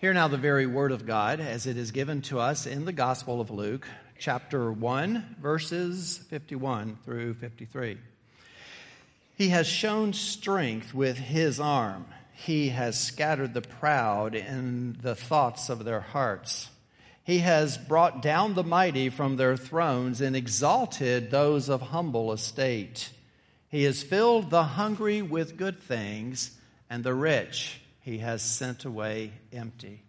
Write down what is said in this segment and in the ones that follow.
Hear now the very word of God as it is given to us in the Gospel of Luke, chapter 1, verses 51 through 53. He has shown strength with his arm. He has scattered the proud in the thoughts of their hearts. He has brought down the mighty from their thrones and exalted those of humble estate. He has filled the hungry with good things, and the rich he has sent away empty.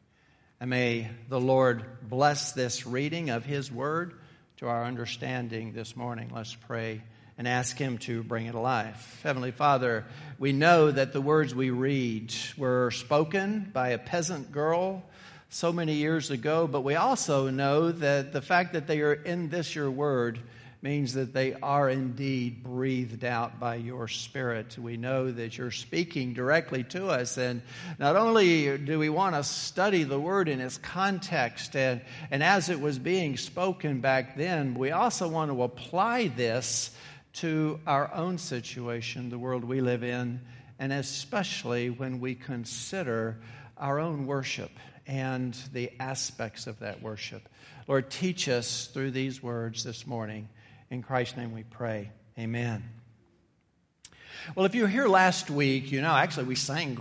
And may the Lord bless this reading of his word to our understanding this morning. Let's pray and ask him to bring it alive. Heavenly Father, we know that the words we read were spoken by a peasant girl so many years ago, but we also know that the fact that they are in this your word means that they are indeed breathed out by your Spirit. We know that you're speaking directly to us. And not only do we want to study the Word in its context and, and as it was being spoken back then, we also want to apply this to our own situation, the world we live in, and especially when we consider our own worship and the aspects of that worship. Lord, teach us through these words this morning. In Christ's name we pray. Amen. Well, if you were here last week, you know, actually, we sang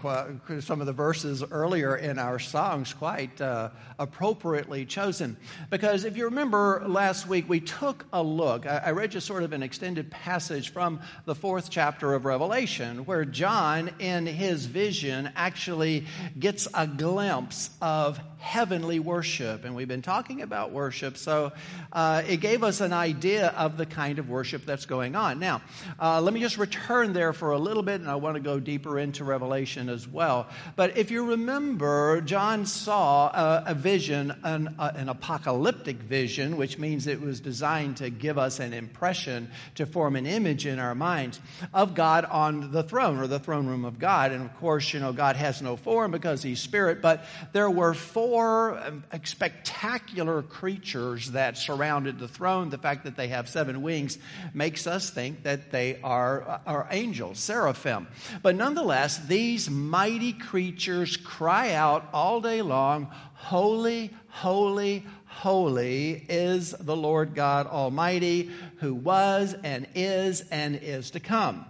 some of the verses earlier in our songs quite uh, appropriately chosen. Because if you remember last week, we took a look. I, read you sort of an extended passage from the fourth chapter of Revelation, where John, in his vision, actually gets a glimpse of heavenly worship. And we've been talking about worship, so uh, it gave us an idea of the kind of worship that's going on. Now, uh, let me just return there for a little bit, and I want to go deeper into Revelation as well. But if you remember, John saw a, a vision, an, a, an apocalyptic vision, which means it was designed to give us an impression, to form an image in our minds of God on the throne or the throne room of God. And of course, you know, God has no form because he's spirit, but there were four four um, spectacular creatures that surrounded the throne. The fact that they have seven wings makes us think that they are, uh, are angels, seraphim. But nonetheless, these mighty creatures cry out all day long, Holy, holy, holy is the Lord God Almighty, who was and is and is to come.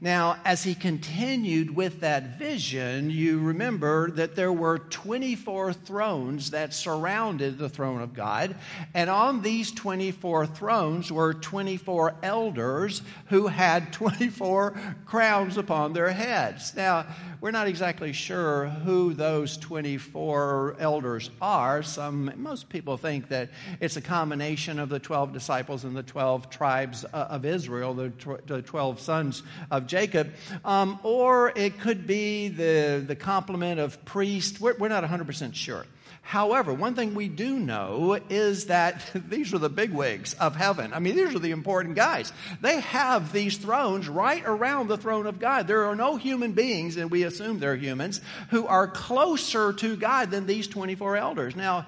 Now, as he continued with that vision, you remember that there were 24 thrones that surrounded the throne of God. And on these 24 thrones were 24 elders who had 24 crowns upon their heads. Now, we're not exactly sure who those 24 elders are. Some, most people think that it's a combination of the 12 disciples and the 12 tribes uh, of Israel, the, the 12 sons of Jacob. Um, or it could be the, the complement of priests. We're, we're not 100% sure. However, one thing we do know is that these are the bigwigs of heaven. I mean, these are the important guys. They have these thrones right around the throne of God. There are no human beings, and we assume they're humans, who are closer to God than these 24 elders. Now,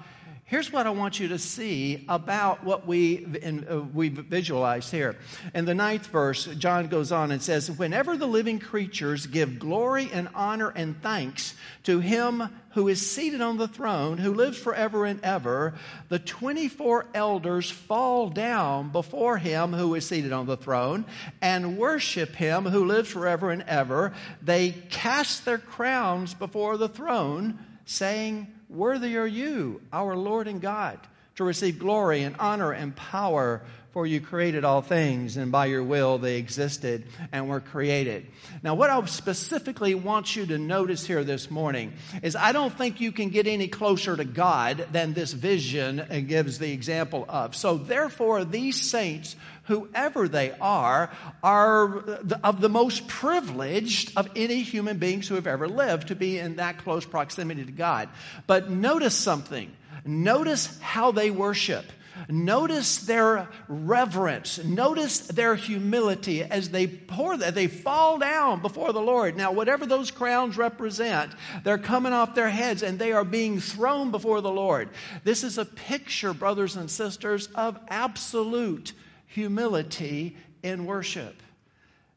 Here's what I want you to see about what we, uh, we visualize here. In the ninth verse, John goes on and says, Whenever the living creatures give glory and honor and thanks to him who is seated on the throne, who lives forever and ever, the 24 elders fall down before him who is seated on the throne and worship him who lives forever and ever. They cast their crowns before the throne, saying, Worthy are you, our Lord and God, to receive glory and honor and power, for you created all things, and by your will they existed and were created. Now, what I specifically want you to notice here this morning is I don't think you can get any closer to God than this vision gives the example of. So, therefore, these saints whoever they are, are of the most privileged of any human beings who have ever lived to be in that close proximity to God. But notice something. Notice how they worship. Notice their reverence. Notice their humility as they pour that they fall down before the Lord. Now, whatever those crowns represent, they're coming off their heads and they are being thrown before the Lord. This is a picture, brothers and sisters, of absolute humility in worship.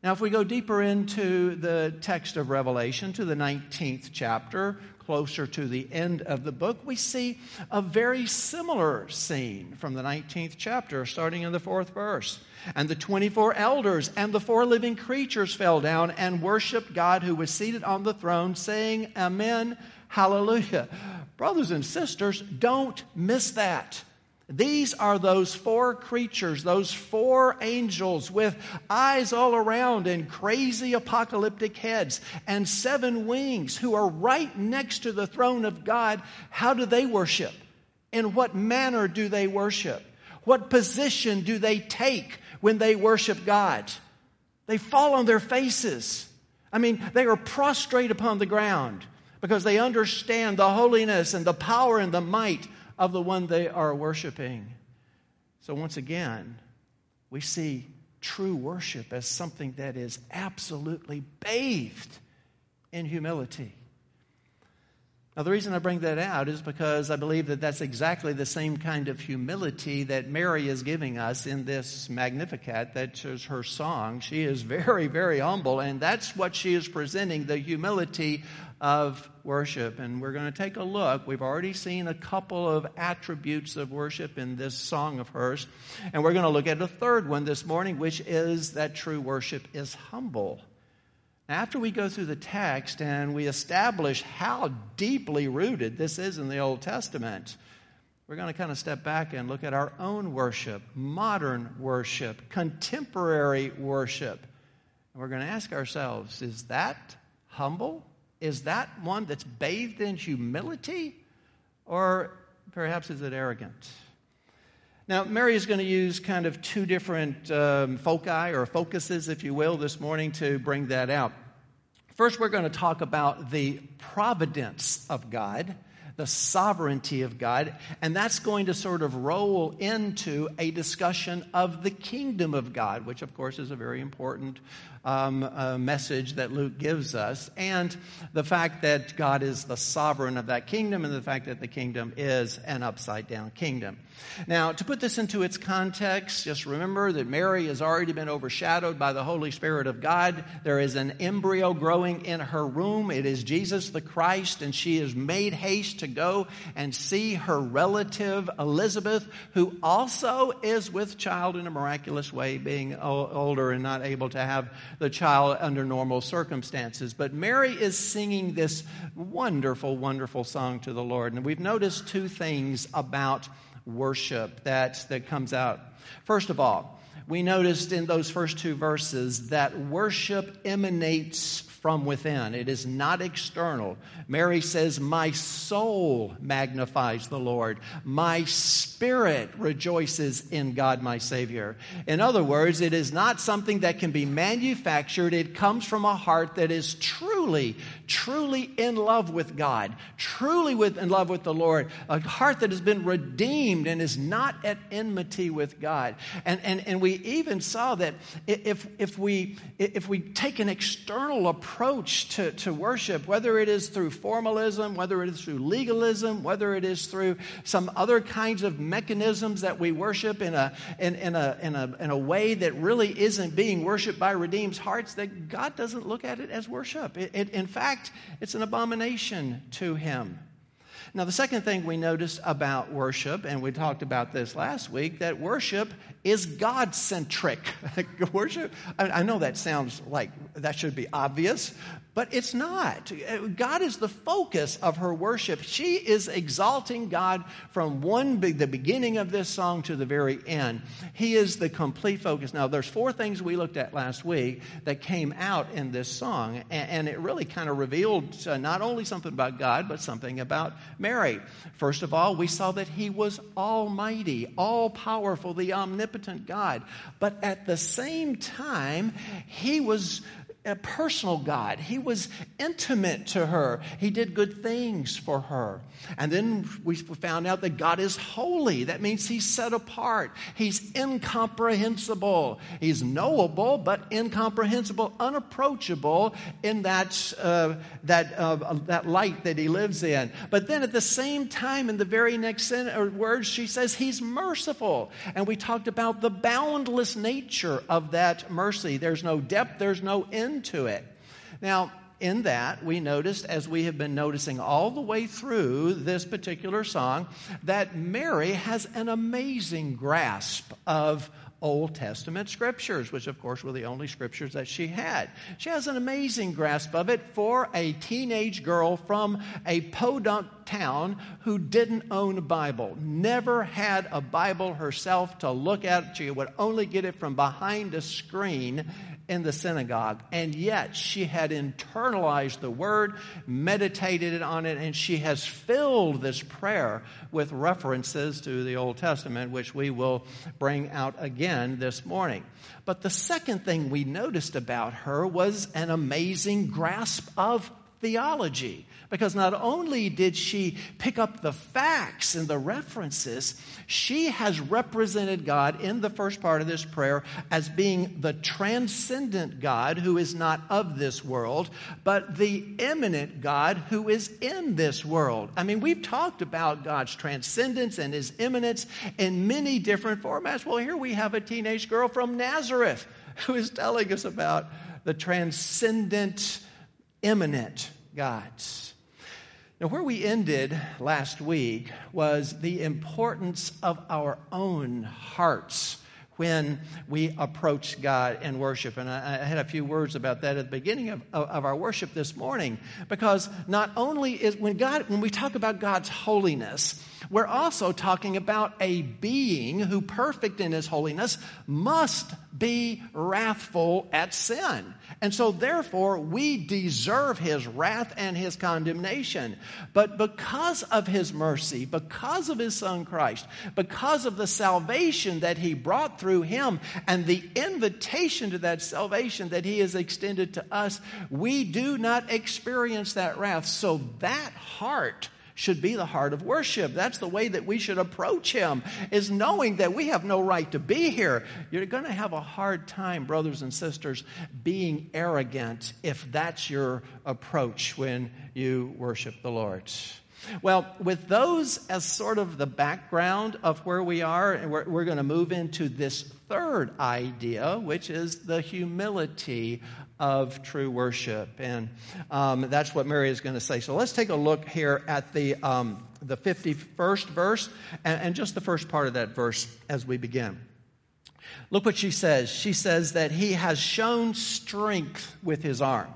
Now, if we go deeper into the text of Revelation, to the 19th chapter, closer to the end of the book, we see a very similar scene from the 19th chapter, starting in the fourth verse. And the 24 elders and the four living creatures fell down and worshiped God who was seated on the throne, saying, Amen, Hallelujah. Brothers and sisters, don't miss that. These are those four creatures, those four angels with eyes all around and crazy apocalyptic heads and seven wings who are right next to the throne of God. How do they worship? In what manner do they worship? What position do they take when they worship God? They fall on their faces. I mean, they are prostrate upon the ground because they understand the holiness and the power and the might of the one they are worshiping. So, once again, we see true worship as something that is absolutely bathed in humility. Now, the reason I bring that out is because I believe that that's exactly the same kind of humility that Mary is giving us in this Magnificat, that is her song. She is very, very humble, and that's what she is presenting the humility of worship. And we're going to take a look. We've already seen a couple of attributes of worship in this song of hers, and we're going to look at a third one this morning, which is that true worship is humble. After we go through the text and we establish how deeply rooted this is in the Old Testament, we're going to kind of step back and look at our own worship, modern worship, contemporary worship. And we're going to ask ourselves is that humble? Is that one that's bathed in humility? Or perhaps is it arrogant? Now, Mary is going to use kind of two different um, foci or focuses, if you will, this morning to bring that out. First, we're going to talk about the providence of God, the sovereignty of God, and that's going to sort of roll into a discussion of the kingdom of God, which, of course, is a very important um, uh, message that Luke gives us, and the fact that God is the sovereign of that kingdom, and the fact that the kingdom is an upside down kingdom. Now, to put this into its context, just remember that Mary has already been overshadowed by the Holy Spirit of God. There is an embryo growing in her womb. It is Jesus the Christ, and she is made haste to go and see her relative Elizabeth, who also is with child in a miraculous way, being older and not able to have the child under normal circumstances. But Mary is singing this wonderful, wonderful song to the Lord. And we've noticed two things about worship that, that comes out. First of all, we noticed in those first two verses that worship emanates from within. It is not external. Mary says, My soul magnifies the Lord. My spirit rejoices in God, my Savior. In other words, it is not something that can be manufactured. It comes from a heart that is truly, truly in love with God, truly with, in love with the Lord. A heart that has been redeemed and is not at enmity with God. And, and, and we even saw that if, if, we, if we take an external approach, approach to, to worship, whether it is through formalism, whether it is through legalism, whether it is through some other kinds of mechanisms that we worship in a, in, in a, in a, in a way that really isn't being worshiped by redeemed hearts, that God doesn't look at it as worship. It, it, in fact, it's an abomination to Him. Now, the second thing we noticed about worship, and we talked about this last week, that worship is God centric. worship, I know that sounds like that should be obvious, but it's not. God is the focus of her worship. She is exalting God from one the beginning of this song to the very end. He is the complete focus. Now, there's four things we looked at last week that came out in this song, and, it really kind of revealed uh, not only something about God, but something about Mary. First of all, we saw that He was almighty, all powerful, the omnipotent God. But at the same time, He was a personal God. He was intimate to her. He did good things for her. And then we found out that God is holy. That means He's set apart. He's incomprehensible. He's knowable, but incomprehensible, unapproachable in that, uh, that, uh, that light that He lives in. But then at the same time, in the very next words, she says He's merciful. And we talked about the boundless nature of that mercy. There's no depth, there's no end into it. Now, in that, we noticed, as we have been noticing all the way through this particular song, that Mary has an amazing grasp of Old Testament scriptures, which of course were the only scriptures that she had. She has an amazing grasp of it for a teenage girl from a podunk town who didn't own a Bible, never had a Bible herself to look at. She would only get it from behind a screen in the synagogue. And yet she had internalized the word, meditated on it, and she has filled this prayer with references to the Old Testament, which we will bring out again this morning. But the second thing we noticed about her was an amazing grasp of theology. Because not only did she pick up the facts and the references, she has represented God in the first part of this prayer as being the transcendent God who is not of this world, but the immanent God who is in this world. I mean, we've talked about God's transcendence and his immanence in many different formats. Well, here we have a teenage girl from Nazareth who is telling us about the transcendent, immanent God. Now, where we ended last week was the importance of our own hearts when we approach God in worship. And I, I, had a few words about that at the beginning of, of, of, our worship this morning, because not only is when God, when we talk about God's holiness, we're also talking about a being who, perfect in his holiness, must be wrathful at sin. And so, therefore, we deserve his wrath and his condemnation. But because of his mercy, because of his son Christ, because of the salvation that he brought through him and the invitation to that salvation that he has extended to us, we do not experience that wrath. So, that heart should be the heart of worship. That's the way that we should approach Him, is knowing that we have no right to be here. You're going to have a hard time, brothers and sisters, being arrogant if that's your approach when you worship the Lord. Well, with those as sort of the background of where we are, we're, we're going to move into this third idea, which is the humility of true worship. And um, that's what Mary is going to say. So let's take a look here at the, um, the 51st verse and, and just the first part of that verse as we begin. Look what she says. She says that he has shown strength with his arm.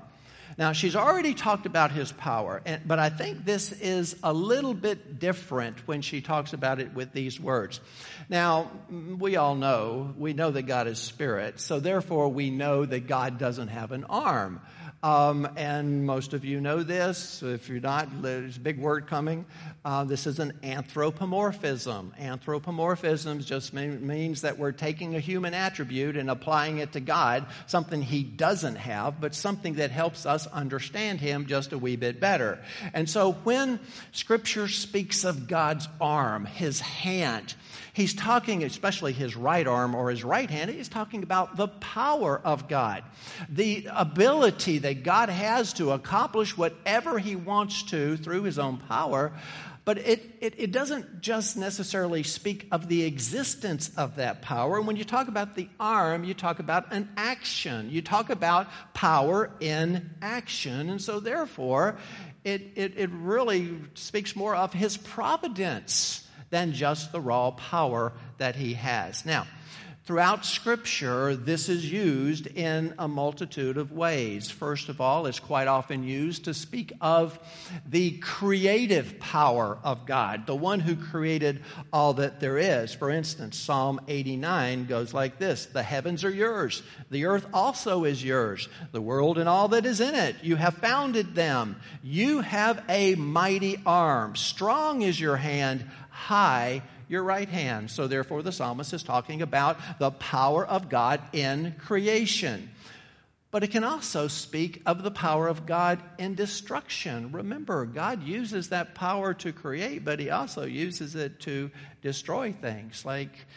Now, she's already talked about his power, but I think this is a little bit different when she talks about it with these words. Now, mm, we all know, we know that God is spirit, so therefore we know that God doesn't have an arm. Um, and most of you know this. If you're not, there's a big word coming. Uh, this is an anthropomorphism. Anthropomorphism just mean, means that we're taking a human attribute and applying it to God, something He doesn't have, but something that helps us understand Him just a wee bit better. And so when Scripture speaks of God's arm, His hand, He's talking, especially his right arm or his right hand, he's talking about the power of God, the ability that God has to accomplish whatever he wants to through his own power. But it, it, it, doesn't just necessarily speak of the existence of that power. When you talk about the arm, you talk about an action. You talk about power in action. And so, therefore, it, it, it really speaks more of his providence than just the raw power that he has. Now, Throughout Scripture, this is used in a multitude of ways. First of all, it's quite often used to speak of the creative power of God, the one who created all that there is. For instance, Psalm 89 goes like this The heavens are yours, the earth also is yours, the world and all that is in it. You have founded them. You have a mighty arm, strong is your hand, high your right hand. So, therefore, the psalmist is talking about the power of God in creation. but it can also speak of the power of God in destruction. Remember, God uses that power to create, but He also uses it to destroy things like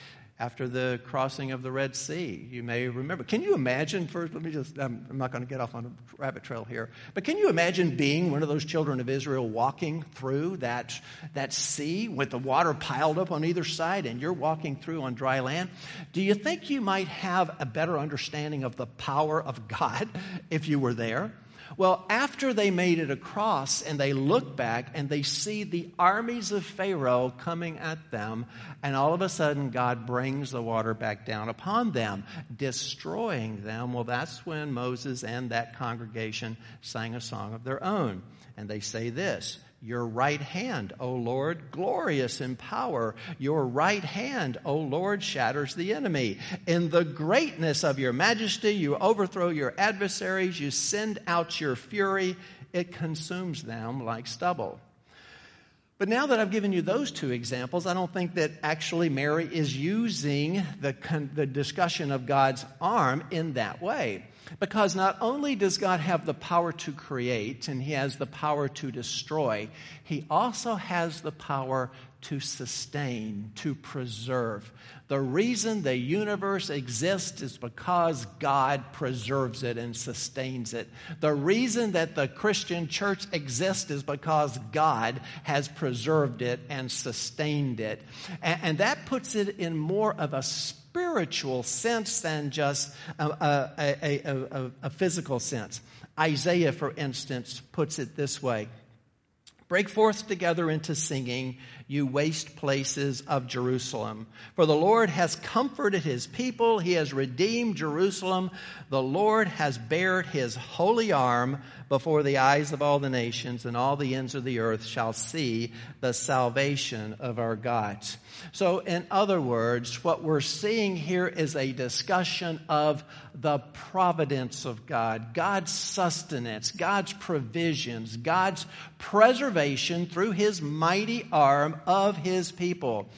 after the crossing of the Red Sea. You may remember. Can you imagine, first, let me just, I'm, I'm not going to get off on a rabbit trail here, but can you imagine being one of those children of Israel walking through that, that sea with the water piled up on either side and you're walking through on dry land? Do you think you might have a better understanding of the power of God if you were there? Well, after they made it across and they look back and they see the armies of Pharaoh coming at them, and all of a sudden God brings the water back down upon them, destroying them. Well, that's when Moses and that congregation sang a song of their own. And they say this your right hand, O Lord, glorious in power. Your right hand, O Lord, shatters the enemy. In the greatness of your majesty, you overthrow your adversaries. You send out your fury. It consumes them like stubble. But now that I've given you those two examples, I don't think that actually Mary is using the, the discussion of God's arm in that way. Because not only does God have the power to create and he has the power to destroy, he also has the power to sustain, to preserve. The reason the universe exists is because God preserves it and sustains it. The reason that the Christian church exists is because God has preserved it and sustained it. And, and that puts it in more of a spiritual sense than just a, a, a, a, physical sense. Isaiah, for instance, puts it this way Break forth together into singing, you waste places of Jerusalem. For the Lord has comforted his people, he has redeemed Jerusalem. The Lord has bared his holy arm before the eyes of all the nations, and all the ends of the earth shall see the salvation of our God. So, in other words, what we're seeing here is a discussion of the providence of God, God's sustenance, God's provisions, God's preservation through his mighty arm of his people.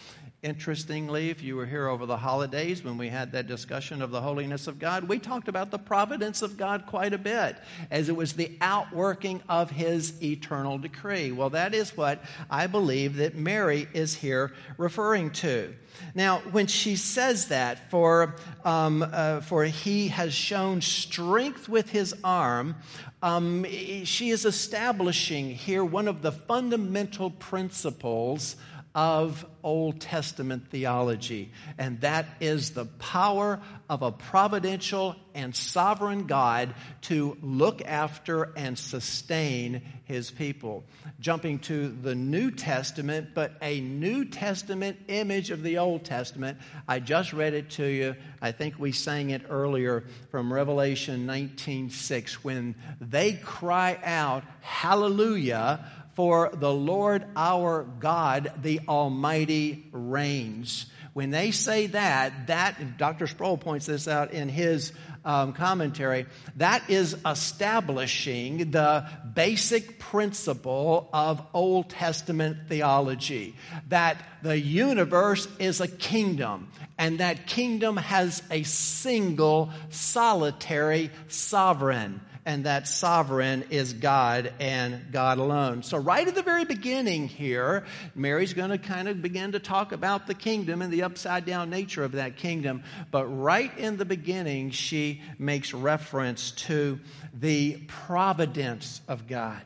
Interestingly, if you were here over the holidays when we had that discussion of the holiness of God, we talked about the providence of God quite a bit, as it was the outworking of his eternal decree. Well, that is what I believe that Mary is here referring to. Now, when she says that, for, um, uh, for he has shown strength with his arm, um, she is establishing here one of the fundamental principles of Old Testament theology, and that is the power of a providential and sovereign God to look after and sustain his people. Jumping to the New Testament, but a New Testament image of the Old Testament. I just read it to you. I think we sang it earlier from Revelation 19:6 when they cry out, "Hallelujah!" For the Lord our God, the Almighty, reigns. When they say that, that, Dr. Sproul points this out in his um, commentary, that is establishing the basic principle of Old Testament theology that the universe is a kingdom, and that kingdom has a single, solitary sovereign and that sovereign is God and God alone. So, right at the very beginning here, Mary's going to kind of begin to talk about the kingdom and the upside down nature of that kingdom. But right in the beginning, she makes reference to the providence of God.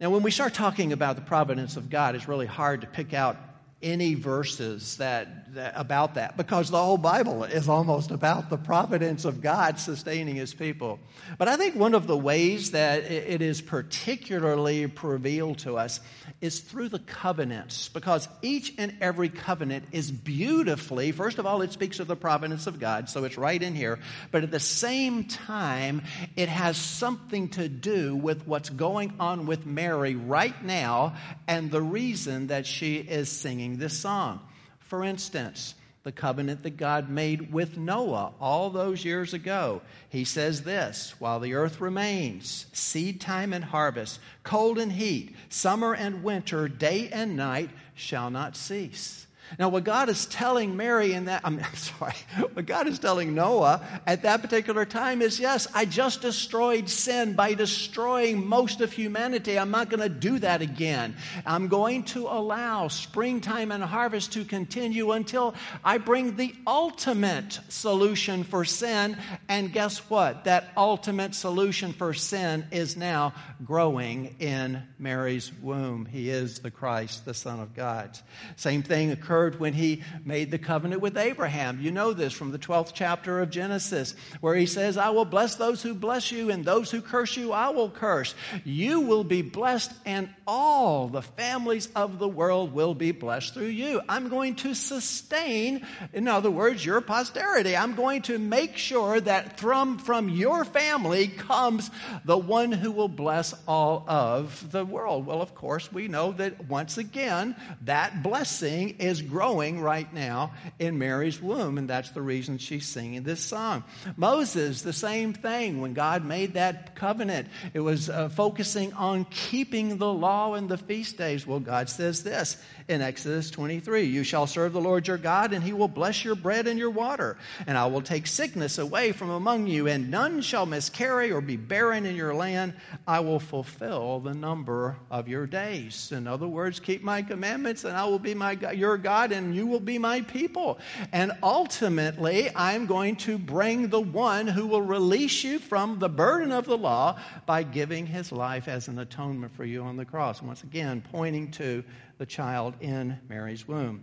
Now, when we start talking about the providence of God, it's really hard to pick out any verses that, that, about that because the whole Bible is almost about the providence of God sustaining his people. But I think one of the ways that it is particularly revealed to us is through the covenants because each and every covenant is beautifully, first of all, it speaks of the providence of God, so it's right in here. But at the same time, it has something to do with what's going on with Mary right now and the reason that she is singing this song. For instance, the covenant that God made with Noah all those years ago. He says this while the earth remains, seed time and harvest, cold and heat, summer and winter, day and night shall not cease. Now, what God is telling Mary in that, I'm, sorry, what God is telling Noah at that particular time is yes, I just destroyed sin by destroying most of humanity. I'm not going to do that again. I'm going to allow springtime and harvest to continue until I bring the ultimate solution for sin. And guess what? That ultimate solution for sin is now growing in Mary's womb. He is the Christ, the Son of God. Same thing occurred when he made the covenant with Abraham. You know this from the 12th chapter of Genesis, where he says, I will bless those who bless you, and those who curse you, I will curse. You will be blessed, and all the families of the world will be blessed through you. I'm going to sustain, in other words, your posterity. I'm going to make sure that from, from your family comes the one who will bless all of the world. Well, of course, we know that once again, that blessing is growing right now in Mary's womb, and that's the reason she's singing this song. Moses, the same thing. When God made that covenant, it was uh, focusing on keeping the law and the feast days. Well, God says this in Exodus 23 You shall serve the Lord your God, and he will bless your bread and your water. And I will take sickness away from among you, and none shall miscarry or be barren in your land. I will fulfill the number of your days. In other words, keep my commandments, and I will be my your God, and you will be my people. And ultimately, I'm going to bring the one who will release you from the burden of the law by giving his life as an atonement for you on the cross. Once again, pointing to the child in Mary's womb.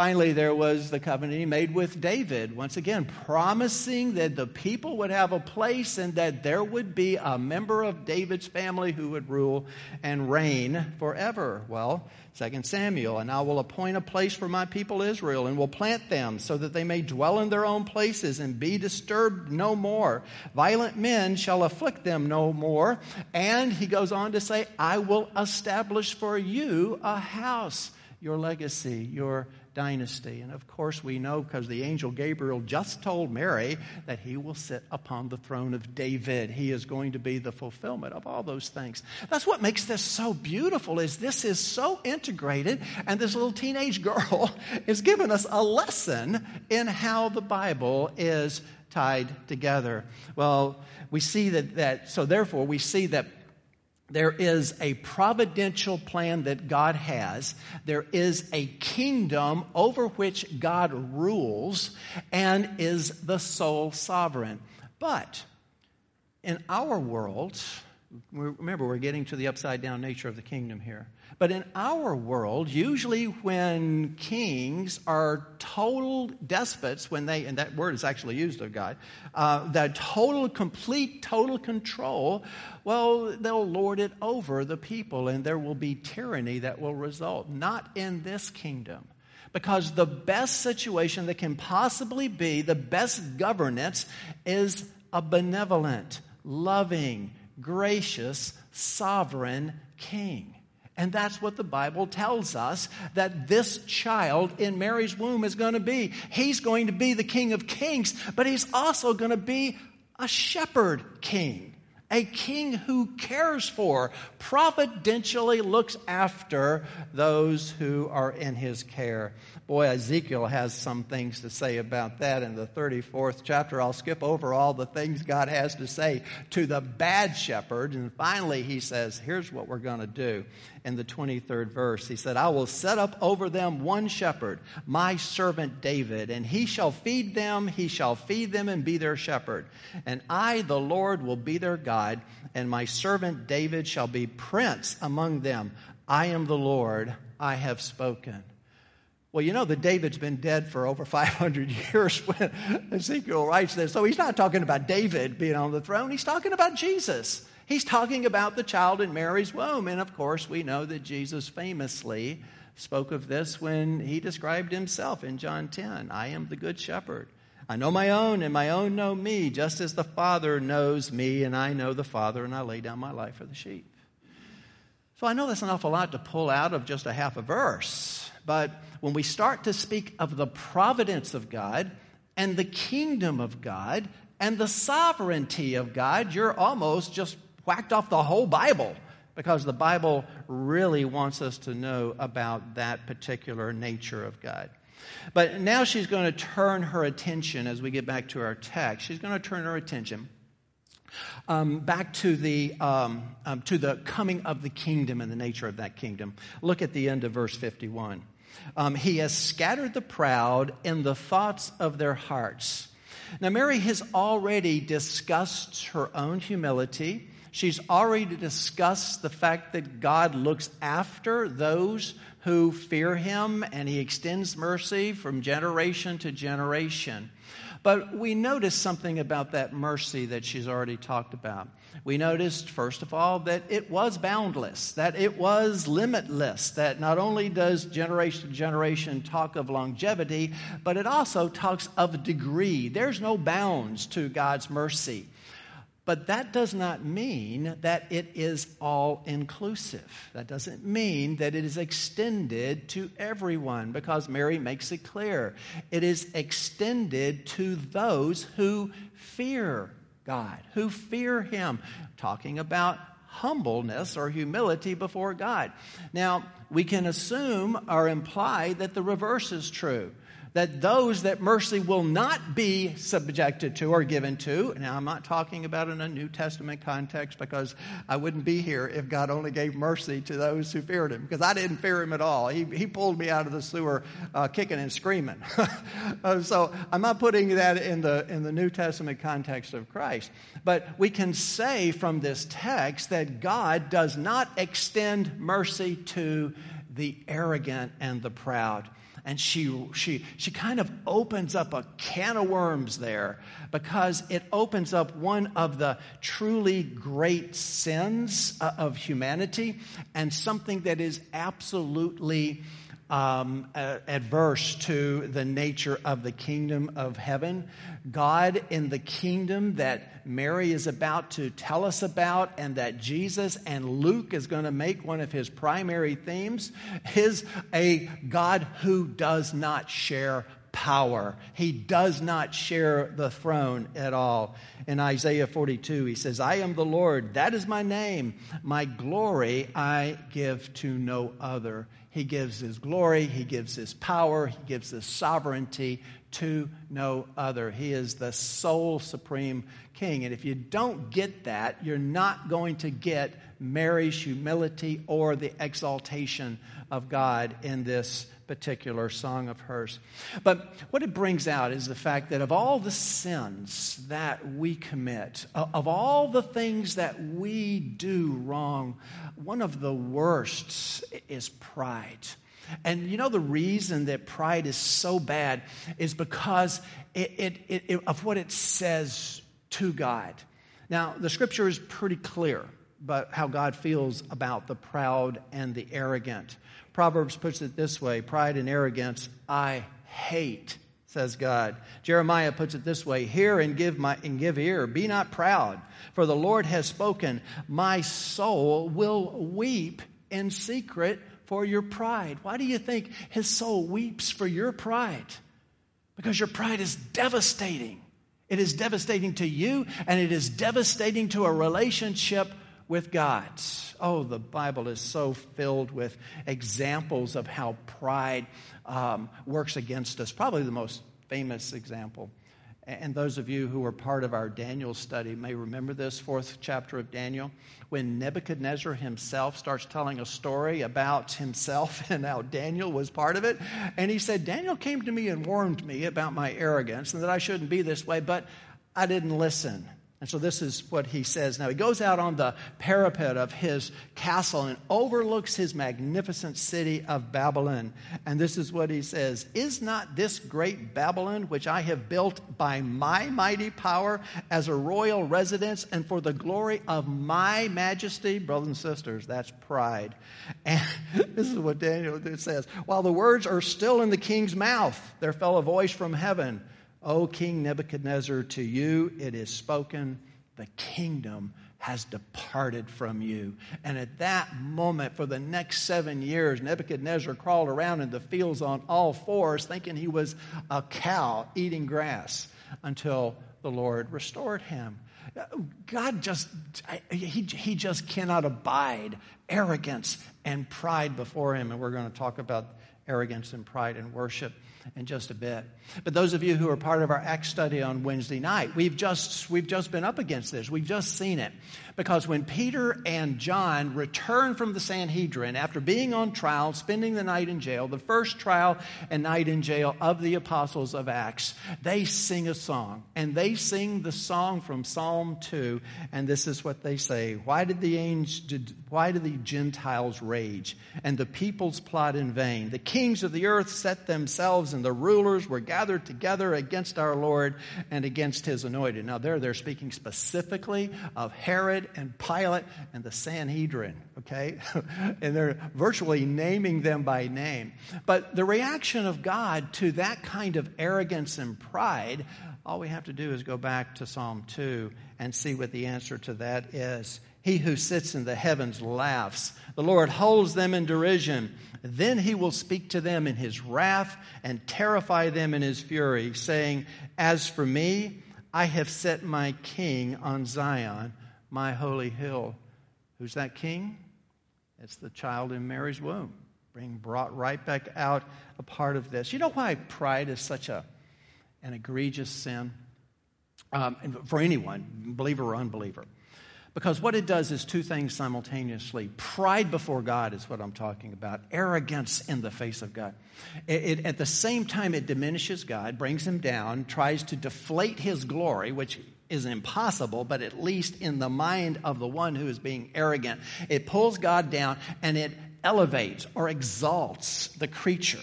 Finally, there was the covenant he made with David, once again, promising that the people would have a place and that there would be a member of David's family who would rule and reign forever. Well, 2 Samuel, and I will appoint a place for my people Israel, and will plant them so that they may dwell in their own places and be disturbed no more. Violent men shall afflict them no more. And he goes on to say, I will establish for you a house, your legacy, your dynasty. And of course, we know because the angel Gabriel just told Mary that he will sit upon the throne of David. He is going to be the fulfillment of all those things. That's what makes this so beautiful is this is so integrated and this little teenage girl is giving us a lesson in how the Bible is tied together. Well, we see that, that so therefore we see that there is a providential plan that God has. There is a kingdom over which God rules and is the sole sovereign. But in our world, remember, we're getting to the upside down nature of the kingdom here. But in our world, usually when kings are total despots, when they, and that word is actually used of God, uh, that total, complete, total control, well, they'll lord it over the people and there will be tyranny that will result. Not in this kingdom. Because the best situation that can possibly be, the best governance, is a benevolent, loving, gracious, sovereign king. And that's what the Bible tells us that this child in Mary's womb is going to be. He's going to be the King of Kings, but he's also going to be a shepherd king, a king who cares for, providentially looks after those who are in his care. Boy, Ezekiel has some things to say about that in the 34th chapter. I'll skip over all the things God has to say to the bad shepherd. And finally, he says, Here's what we're going to do. In the 23rd verse, he said, I will set up over them one shepherd, my servant David, and he shall feed them, he shall feed them and be their shepherd. And I, the Lord, will be their God, and my servant David shall be prince among them. I am the Lord, I have spoken. Well, you know that David's been dead for over 500 years when Ezekiel writes this. So he's not talking about David being on the throne, he's talking about Jesus. He's talking about the child in Mary's womb. And of course, we know that Jesus famously spoke of this when he described himself in John 10 I am the good shepherd. I know my own, and my own know me, just as the Father knows me, and I know the Father, and I lay down my life for the sheep. So I know that's an awful lot to pull out of just a half a verse. But when we start to speak of the providence of God and the kingdom of God and the sovereignty of God, you're almost just whacked off the whole Bible because the Bible really wants us to know about that particular nature of God. But now she's going to turn her attention, as we get back to our text, she's going to turn her attention um, back to the, um, um, to the coming of the kingdom and the nature of that kingdom. Look at the end of verse 51. Um, he has scattered the proud in the thoughts of their hearts. Now, Mary has already discussed her own humility. She's already discussed the fact that God looks after those who fear him and he extends mercy from generation to generation. But we notice something about that mercy that she's already talked about. We noticed, first of all, that it was boundless, that it was limitless, that not only does generation to generation talk of longevity, but it also talks of degree. There's no bounds to God's mercy. But that does not mean that it is all inclusive. That doesn't mean that it is extended to everyone because Mary makes it clear. It is extended to those who fear God, who fear Him, talking about humbleness or humility before God. Now, we can assume or imply that the reverse is true that those that mercy will not be subjected to or given to. Now, I'm not talking about in a New Testament context because I wouldn't be here if God only gave mercy to those who feared Him, because I didn't fear Him at all. He, he pulled me out of the sewer uh, kicking and screaming. uh, so I'm not putting that in the, in the New Testament context of Christ. But we can say from this text that God does not extend mercy to the arrogant and the proud and she, she, she kind of opens up a can of worms there because it opens up one of the truly great sins uh, of humanity and something that is absolutely um, adverse to the nature of the kingdom of heaven. God in the kingdom that Mary is about to tell us about, and that Jesus and Luke is going to make one of his primary themes, is a God who does not share power. He does not share the throne at all. In Isaiah 42, he says, I am the Lord, that is my name. My glory I give to no other. He gives his glory, he gives his power, he gives his sovereignty to no other. He is the sole supreme king. And if you don't get that, you're not going to get Mary's humility or the exaltation of God in this particular song of hers. But what it brings out is the fact that of all the sins that we commit, of all the things that we do wrong, one of the worst is pride. And you know, the reason that pride is so bad is because it, it, it, of what it says to God. Now, the scripture is pretty clear about how God feels about the proud and the arrogant. Proverbs puts it this way pride and arrogance I hate, says God. Jeremiah puts it this way Hear and give, my, and give ear. Be not proud, for the Lord has spoken. My soul will weep in secret for your pride. Why do you think his soul weeps for your pride? Because your pride is devastating. It is devastating to you, and it is devastating to a relationship with God. Oh, the Bible is so filled with examples of how pride um, works against us. Probably the most famous example. And those of you who were part of our Daniel study may remember this fourth chapter of Daniel when Nebuchadnezzar himself starts telling a story about himself and how Daniel was part of it. And he said, Daniel came to me and warned me about my arrogance and that I shouldn't be this way, but I didn't listen. And so this is what he says. Now he goes out on the parapet of his castle and overlooks his magnificent city of Babylon. And this is what he says Is not this great Babylon, which I have built by my mighty power as a royal residence and for the glory of my majesty? Brothers and sisters, that's pride. And this is what Daniel says. While the words are still in the king's mouth, there fell a voice from heaven. O King Nebuchadnezzar, to you it is spoken, the kingdom has departed from you. And at that moment, for the next seven years, Nebuchadnezzar crawled around in the fields on all fours, thinking he was a cow eating grass until the Lord restored him. God just, he, he just cannot abide arrogance and pride before him. And we're going to talk about arrogance and pride and worship in just a bit. But those of you who are part of our Acts study on Wednesday night, we've just, we've just been up against this. We've just seen it. Because when Peter and John returned from the Sanhedrin after being on trial, spending the night in jail, the first trial and night in jail of the apostles of Acts, they sing a song. And they sing the song from Psalm 2. And this is what they say Why did the, angel, why did the Gentiles rage and the peoples plot in vain? The kings of the earth set themselves, and the rulers were gathered together against our Lord and against his anointed. Now, there they're speaking specifically of Herod and Pilate and the Sanhedrin, okay? and they're virtually naming them by name. But the reaction of God to that kind of arrogance and pride, all we have to do is go back to Psalm 2 and see what the answer to that is. He who sits in the heavens laughs. The Lord holds them in derision. Then he will speak to them in his wrath and terrify them in his fury, saying, As for me, I have set my king on Zion, my holy hill. Who's that king? It's the child in Mary's womb, being brought right back out a part of this. You know why pride is such a, an egregious sin um, for anyone, believer or unbeliever? Because what it does is two things simultaneously. Pride before God is what I'm talking about, arrogance in the face of God. It, it, at the same time, it diminishes God, brings him down, tries to deflate his glory, which is impossible, but at least in the mind of the one who is being arrogant, it pulls God down and it elevates or exalts the creature.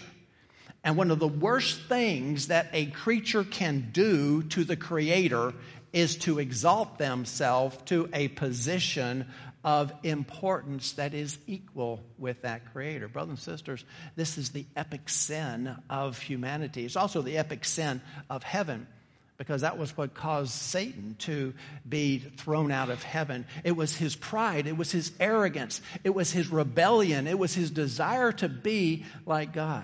And one of the worst things that a creature can do to the Creator is to exalt themselves to a position of importance that is equal with that creator. Brothers and sisters, this is the epic sin of humanity. It's also the epic sin of heaven because that was what caused Satan to be thrown out of heaven. It was his pride, it was his arrogance, it was his rebellion, it was his desire to be like God.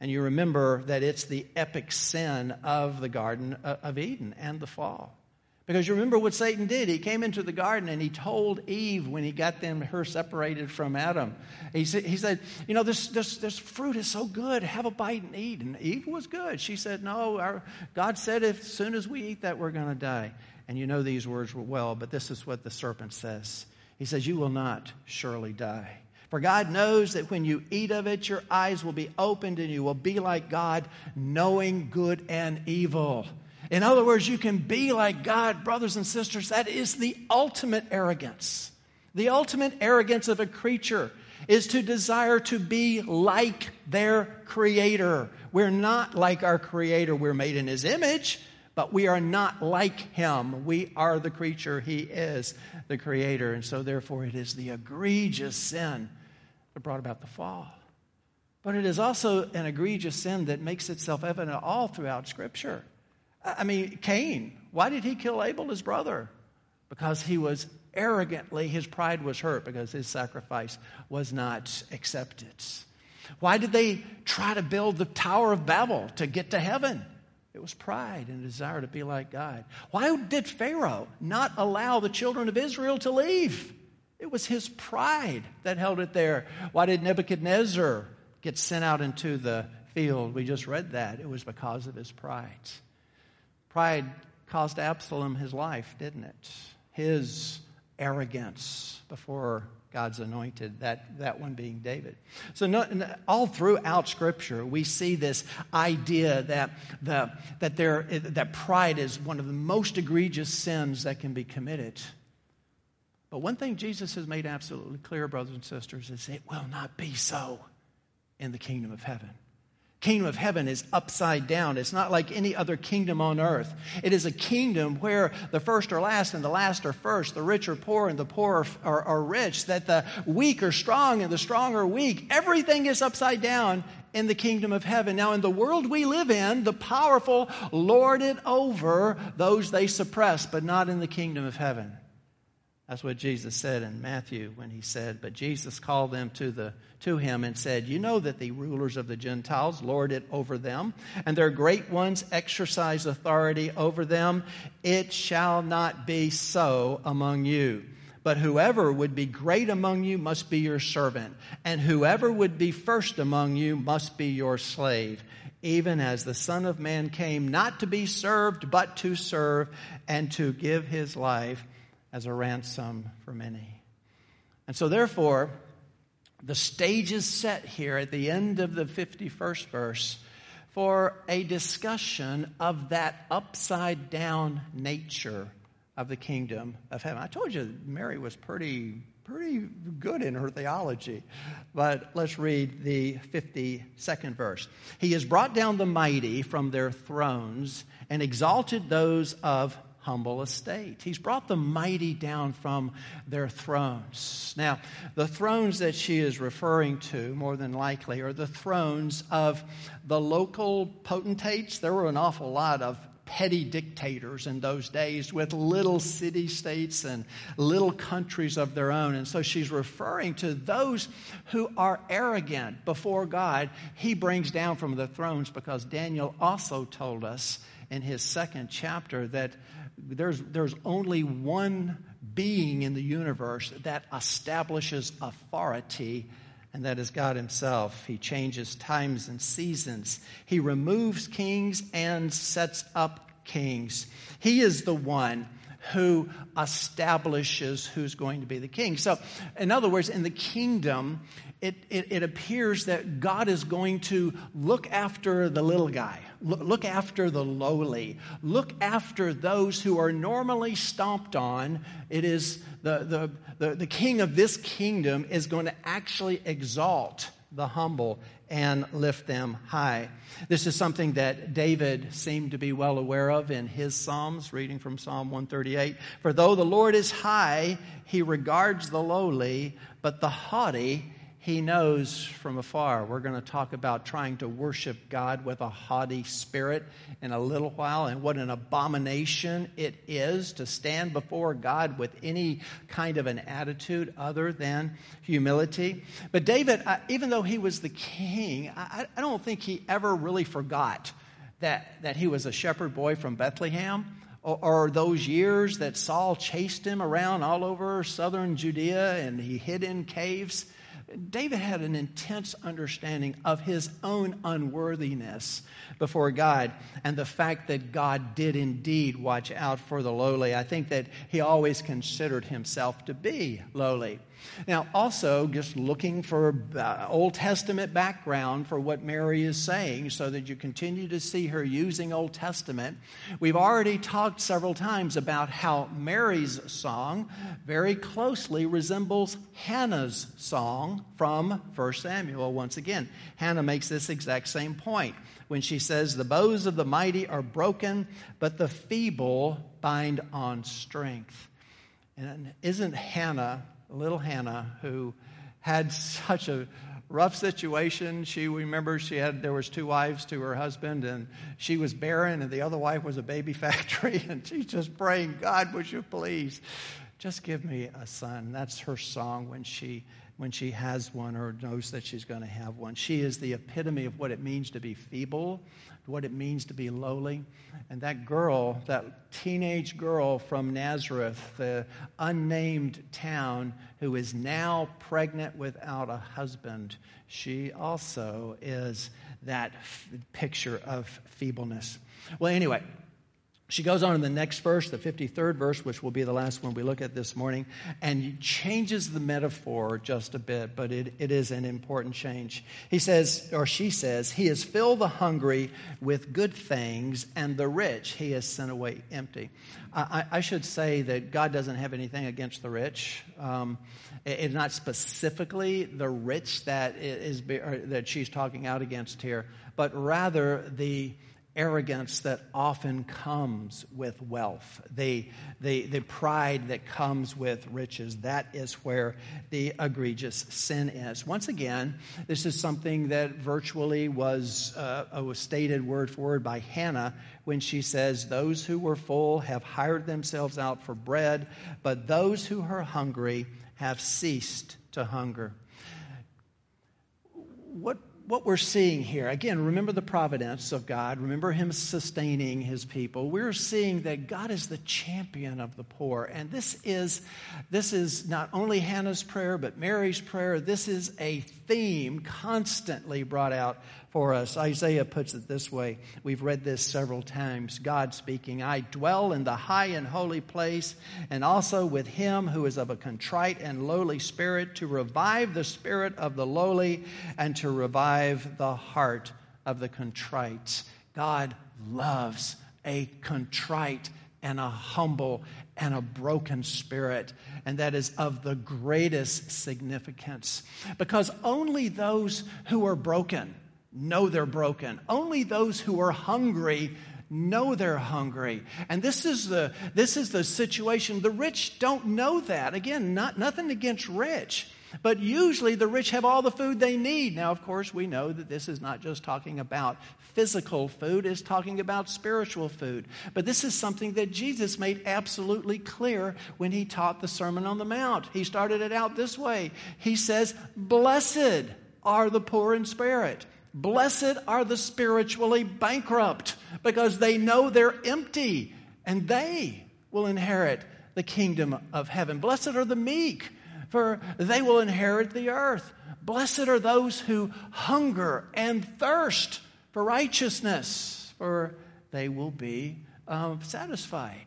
And you remember that it's the epic sin of the Garden of Eden and the fall. Because you remember what Satan did. He came into the garden and he told Eve when he got them her separated from Adam. He said, he said You know, this, this, this fruit is so good. Have a bite and eat. And Eve was good. She said, No, our, God said as soon as we eat that, we're going to die. And you know these words well, but this is what the serpent says. He says, You will not surely die. For God knows that when you eat of it, your eyes will be opened and you will be like God, knowing good and evil. In other words, you can be like God, brothers and sisters. That is the ultimate arrogance. The ultimate arrogance of a creature is to desire to be like their creator. We're not like our creator. We're made in his image, but we are not like him. We are the creature. He is the creator. And so, therefore, it is the egregious sin that brought about the fall. But it is also an egregious sin that makes itself evident all throughout Scripture. I mean, Cain, why did he kill Abel, his brother? Because he was arrogantly, his pride was hurt because his sacrifice was not accepted. Why did they try to build the Tower of Babel to get to heaven? It was pride and a desire to be like God. Why did Pharaoh not allow the children of Israel to leave? It was his pride that held it there. Why did Nebuchadnezzar get sent out into the field? We just read that. It was because of his pride. Pride cost Absalom his life, didn't it? His arrogance before God's anointed, that, that one being David. So, no, all throughout Scripture, we see this idea that, the, that, there, that pride is one of the most egregious sins that can be committed. But one thing Jesus has made absolutely clear, brothers and sisters, is it will not be so in the kingdom of heaven kingdom of heaven is upside down. It's not like any other kingdom on earth. It is a kingdom where the first are last and the last are first, the rich are poor and the poor are, are, are rich, that the weak are strong and the strong are weak. Everything is upside down in the kingdom of heaven. Now, in the world we live in, the powerful lord it over those they suppress, but not in the kingdom of heaven. That's what Jesus said in Matthew when he said, But Jesus called them to, the, to him and said, You know that the rulers of the Gentiles lord it over them, and their great ones exercise authority over them. It shall not be so among you. But whoever would be great among you must be your servant, and whoever would be first among you must be your slave, even as the Son of Man came not to be served, but to serve, and to give his life as a ransom for many. And so, therefore, the stage is set here at the end of the 51st verse for a discussion of that upside down nature of the kingdom of heaven. I told you Mary was pretty pretty good in her theology. But let's read the 52nd verse. He has brought down the mighty from their thrones and exalted those of humble estate. He's brought the mighty down from their thrones. Now, the thrones that she is referring to, more than likely, are the thrones of the local potentates. There were an awful lot of petty dictators in those days with little city states and little countries of their own. And so she's referring to those who are arrogant before God. He brings down from the thrones because Daniel also told us in his second chapter that there's, there's only one being in the universe that establishes authority and that is God Himself. He changes times and seasons. He removes kings and sets up kings. He is the one who establishes who's going to be the king. So, in other words, in the kingdom, it, it, it, appears that God is going to look after the little guy, look, after the lowly, look after those who are normally stomped on. It is the, the, the, the king of this kingdom is going to actually exalt the humble and lift them high. This is something that David seemed to be well aware of in his Psalms, reading from Psalm 138. For though the Lord is high, he regards the lowly, but the haughty he knows from afar. We're going to talk about trying to worship God with a haughty spirit in a little while and what an abomination it is to stand before God with any kind of an attitude other than humility. But David, even though he was the king, I, I don't think he ever really forgot that, that he was a shepherd boy from Bethlehem or, those years that Saul chased him around all over southern Judea and he hid in caves. David had an intense understanding of his own unworthiness before God and the fact that God did indeed watch out for the lowly. I think that he always considered himself to be lowly. Now, also, just looking for Old Testament background for what Mary is saying so that you continue to see her using Old Testament. We've already talked several times about how Mary's song very closely resembles Hannah's song from 1 Samuel once again. Hannah makes this exact same point when she says, The bows of the mighty are broken, but the feeble bind on strength. And isn't Hannah little Hannah who had such a rough situation. She remembers she had there was two wives to her husband, and she was barren, and the other wife was a baby factory, and she's just praying, God, would you please just give me a son? That's her song when she when she has one or knows that she's going to have one. She is the epitome of what it means to be feeble, what it means to be lowly. And that girl, that teenage girl from Nazareth, the unnamed town, who is now pregnant without a husband, she also is that f- picture of feebleness. Well, anyway, she goes on in the next verse, the 53rd verse, which will be the last one we look at this morning, and changes the metaphor just a bit, but it, it is an important change. He says, or she says, He has filled the hungry with good things, and the rich He has sent away empty. I, I should say that God doesn't have anything against the rich. Um, it's not specifically the rich that, is, that she's talking out against here, but rather the arrogance that often comes with wealth, the, the, the pride that comes with riches. That is where the egregious sin is. Once again, this is something that virtually was, uh, was stated word for word by Hannah when she says, Those who were full have hired themselves out for bread, but those who are hungry have ceased to hunger. What what we're seeing here, again, remember the providence of God. Remember Him sustaining His people. We're seeing that God is the champion of the poor. And this is, this is not only Hannah's prayer, but Mary's prayer. This is a theme constantly brought out for us. Isaiah puts it this way. We've read this several times. God speaking, I dwell in the high and holy place, and also with him who is of a contrite and lowly spirit, to revive the spirit of the lowly and to revive the heart of the contrite. God loves a contrite and a humble and a broken spirit, and that is of the greatest significance. Because only those who are broken, know they're broken. Only those who are hungry know they're hungry. And this is the this is the situation. The rich don't know that. Again, not nothing against rich. But usually the rich have all the food they need. Now, of course, we know that this is not just talking about physical food, it's talking about spiritual food. But this is something that Jesus made absolutely clear when he taught the Sermon on the Mount. He started it out this way He says, Blessed are the poor in spirit. Blessed are the spiritually bankrupt because they know they're empty and they will inherit the kingdom of heaven. Blessed are the meek, for they will inherit the earth. Blessed are those who hunger and thirst for righteousness, for they will be um, satisfied.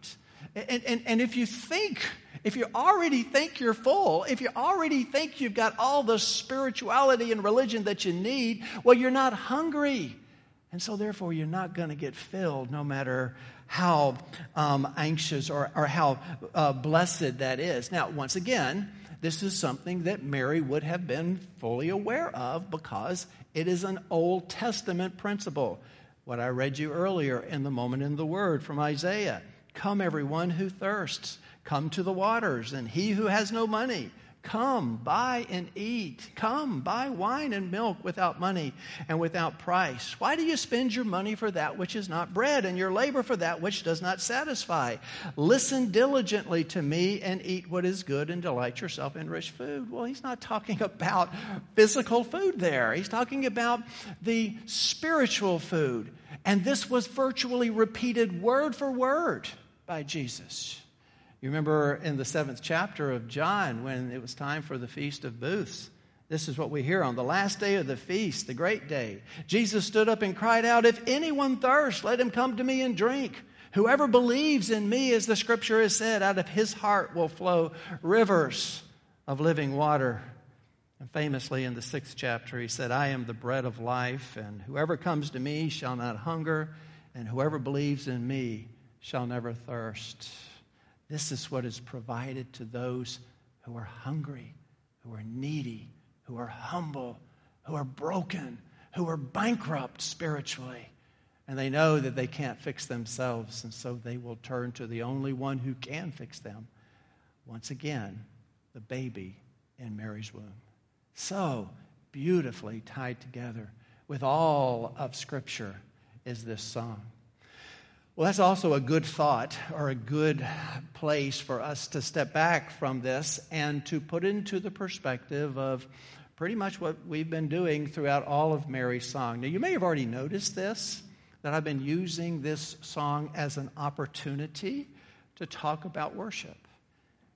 And, and, and if you think, if you already think you're full, if you already think you've got all the spirituality and religion that you need, well, you're not hungry. And so, therefore, you're not going to get filled no matter how um, anxious or, or how uh, blessed that is. Now, once again, this is something that Mary would have been fully aware of because it is an Old Testament principle. What I read you earlier in the moment in the Word from Isaiah. Come, everyone who thirsts, come to the waters, and he who has no money, come, buy and eat. Come, buy wine and milk without money and without price. Why do you spend your money for that which is not bread, and your labor for that which does not satisfy? Listen diligently to me and eat what is good, and delight yourself in rich food. Well, he's not talking about physical food there, he's talking about the spiritual food. And this was virtually repeated word for word by Jesus. You remember in the seventh chapter of John when it was time for the Feast of Booths. This is what we hear on the last day of the feast, the great day. Jesus stood up and cried out, If anyone thirsts, let him come to me and drink. Whoever believes in me, as the scripture has said, out of his heart will flow rivers of living water. And famously in the sixth chapter, he said, I am the bread of life, and whoever comes to me shall not hunger, and whoever believes in me shall never thirst. This is what is provided to those who are hungry, who are needy, who are humble, who are broken, who are bankrupt spiritually. And they know that they can't fix themselves, and so they will turn to the only one who can fix them. Once again, the baby in Mary's womb. So beautifully tied together with all of Scripture is this song. Well, that's also a good thought or a good place for us to step back from this and to put into the perspective of pretty much what we've been doing throughout all of Mary's song. Now, you may have already noticed this, that I've been using this song as an opportunity to talk about worship.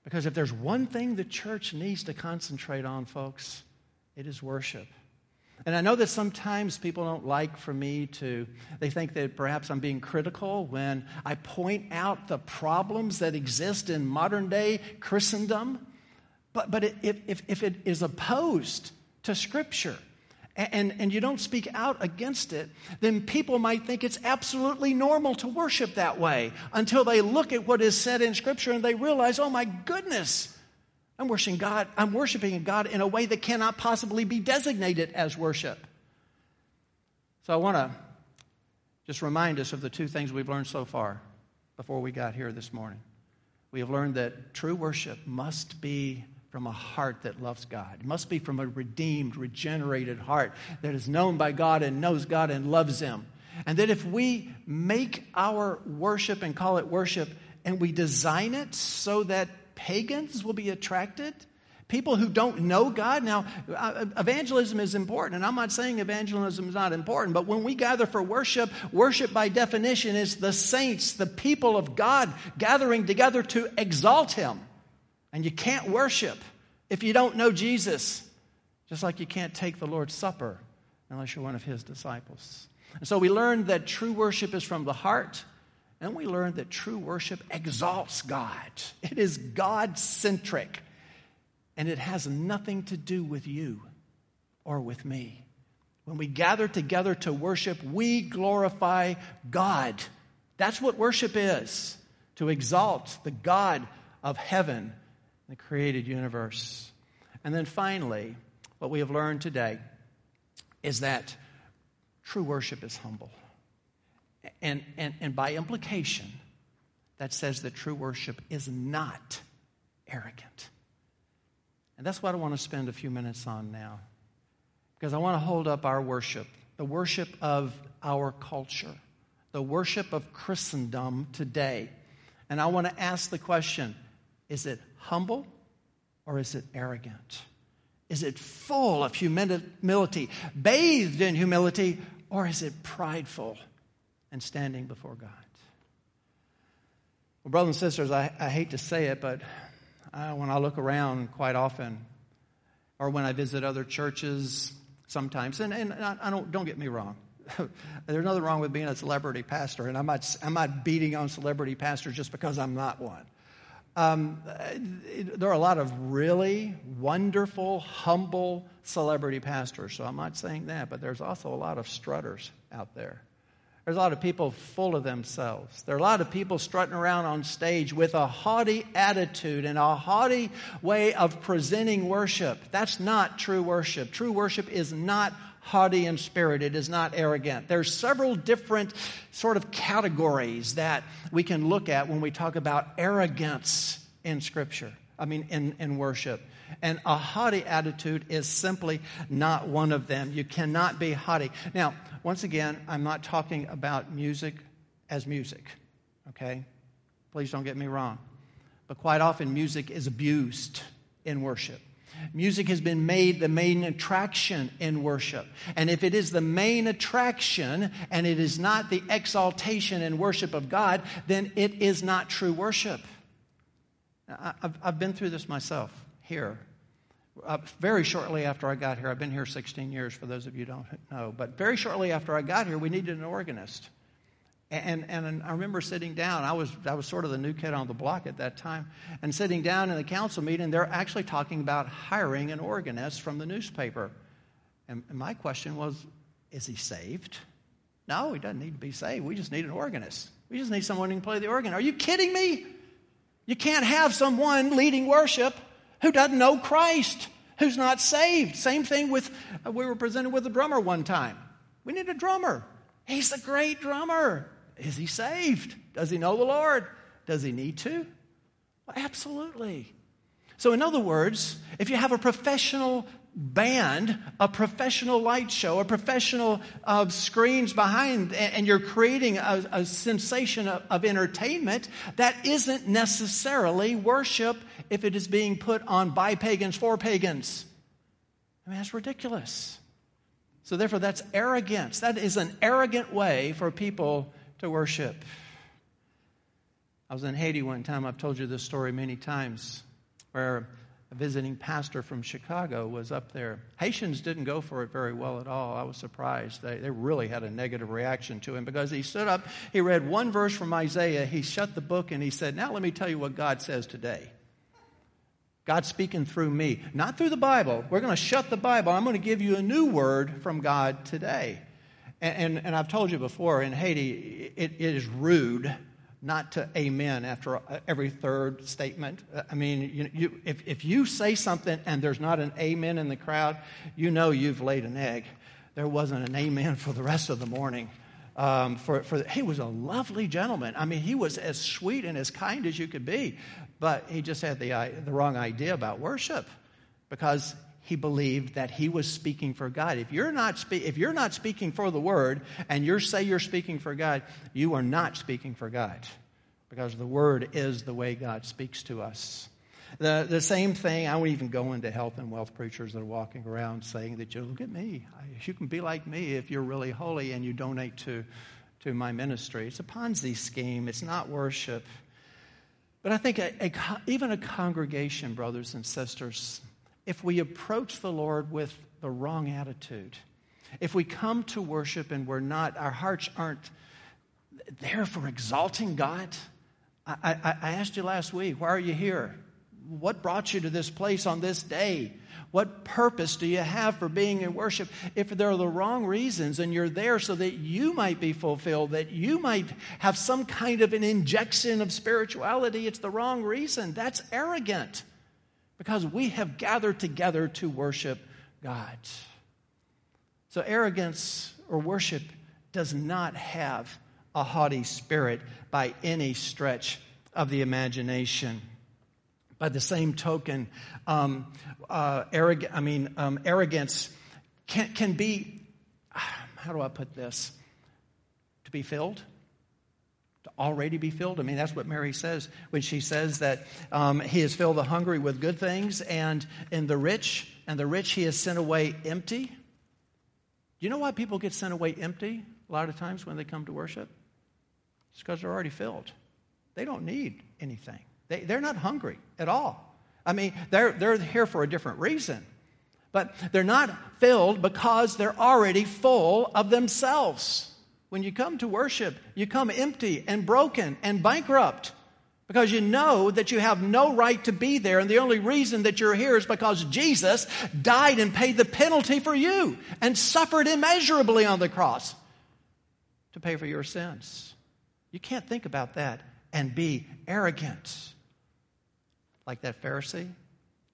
Because if there's one thing the church needs to concentrate on, folks, it is worship. And I know that sometimes people don't like for me to, they think that perhaps I'm being critical when I point out the problems that exist in modern day Christendom. But, but if, if, if it is opposed to Scripture, and, and you don't speak out against it, then people might think it's absolutely normal to worship that way until they look at what is said in Scripture and they realize, oh my goodness, I'm worshiping God, I'm worshiping God in a way that cannot possibly be designated as worship. So I want to just remind us of the two things we've learned so far before we got here this morning. We have learned that true worship must be from a heart that loves God. It must be from a redeemed, regenerated heart that is known by God and knows God and loves Him. And that if we make our worship and call it worship and we design it so that pagans will be attracted People who don't know God. Now, uh, evangelism is important, and I'm not saying evangelism is not important, but when we gather for worship, worship by definition is the saints, the people of God, gathering together to exalt Him. And you can't worship if you don't know Jesus, just like you can't take the Lord's Supper unless you're one of His disciples. And so we learned that true worship is from the heart, and we learn that true worship exalts God. It is God centric and it has nothing to do with you or with me. When we gather together to worship, we glorify God. That's what worship is to exalt the God of heaven, the created universe. And then finally, what we have learned today is that true worship is humble. And, and, and by implication, that says that true worship is not arrogant. And that's what I want to spend a few minutes on now. Because I want to hold up our worship, the worship of our culture, the worship of Christendom today. And I want to ask the question is it humble or is it arrogant? Is it full of humility, bathed in humility, or is it prideful and standing before God? Well, brothers and sisters, I, I hate to say it, but uh, when I look around quite often, or when I visit other churches sometimes, and, and I, don't, don't get me wrong. There's nothing wrong with being a celebrity pastor, and I'm not, I'm not beating on celebrity pastors just because I'm not one. Um, there are a lot of really wonderful, humble celebrity pastors, so I'm not saying that, but there's also a lot of strutters out there. There's a lot of people full of themselves. There are a lot of people strutting around on stage with a haughty attitude and a haughty way of presenting worship. That's not true worship. True worship is not haughty in spirit. It is not arrogant. There's several different sort of categories that we can look at when we talk about arrogance in Scripture. I mean, in, in worship. And a haughty attitude is simply not one of them. You cannot be haughty. Now, once again, I'm not talking about music as music, okay? Please don't get me wrong. But quite often, music is abused in worship. Music has been made the main attraction in worship. And if it is the main attraction and it is not the exaltation and worship of God, then it is not true worship. I've, I've been through this myself here uh, very shortly after I got here, I've been here 16 years for those of you who don't know, but very shortly after I got here, we needed an organist. And, and I remember sitting down, I was, I was sort of the new kid on the block at that time, and sitting down in the council meeting, they're actually talking about hiring an organist from the newspaper. And, and my question was, is he saved? No, he doesn't need to be saved. We just need an organist. We just need someone who can play the organ. Are you kidding me? You can't have someone leading worship who doesn't know Christ, who's not saved. Same thing with, uh, we were presented with a drummer one time. We need a drummer. He's a great drummer. Is he saved? Does he know the Lord? Does he need to? Well, absolutely. So, in other words, if you have a professional band, a professional light show, a professional uh, screens behind, and you're creating a, a sensation of, of entertainment, that isn't necessarily worship if it is being put on by pagans for pagans. I mean, that's ridiculous. So, therefore, that's arrogance. That is an arrogant way for people to worship. I was in Haiti one time. I've told you this story many times where visiting pastor from Chicago was up there. Haitians didn't go for it very well at all. I was surprised. They, they really had a negative reaction to him because he stood up, he read one verse from Isaiah, he shut the book, and he said, Now let me tell you what God says today. God's speaking through me, not through the Bible. We're going to shut the Bible. I'm going to give you a new word from God today. And, and, and I've told you before, in Haiti, it, it is rude not to amen after every third statement. I mean, you, you, if, if you say something and there's not an amen in the crowd, you know you've laid an egg. There wasn't an amen for the rest of the morning. Um, for, for, he was a lovely gentleman. I mean, he was as sweet and as kind as you could be, but he just had the, the wrong idea about worship because he believed that he was speaking for God. If you're not, spe- if you're not speaking for the word and you say you're speaking for God, you are not speaking for God because the word is the way God speaks to us. The, the same thing, I won't even go into health and wealth preachers that are walking around saying that you look at me. You can be like me if you're really holy and you donate to, to my ministry. It's a Ponzi scheme, it's not worship. But I think a, a, even a congregation, brothers and sisters, if we approach the Lord with the wrong attitude, if we come to worship and we're not, our hearts aren't there for exalting God. I, I, I asked you last week, why are you here? What brought you to this place on this day? What purpose do you have for being in worship? If there are the wrong reasons and you're there so that you might be fulfilled, that you might have some kind of an injection of spirituality, it's the wrong reason. That's arrogant because we have gathered together to worship God. So, arrogance or worship does not have a haughty spirit by any stretch of the imagination. By the same token, um, uh, arrog- I mean, um, arrogance can, can be, how do I put this? To be filled? To already be filled? I mean, that's what Mary says when she says that um, he has filled the hungry with good things and in the rich, and the rich he has sent away empty. Do you know why people get sent away empty a lot of times when they come to worship? It's because they're already filled. They don't need anything. They, they're not hungry at all. I mean, they're, they're here for a different reason. But they're not filled because they're already full of themselves. When you come to worship, you come empty and broken and bankrupt because you know that you have no right to be there. And the only reason that you're here is because Jesus died and paid the penalty for you and suffered immeasurably on the cross to pay for your sins. You can't think about that and be arrogant like that Pharisee.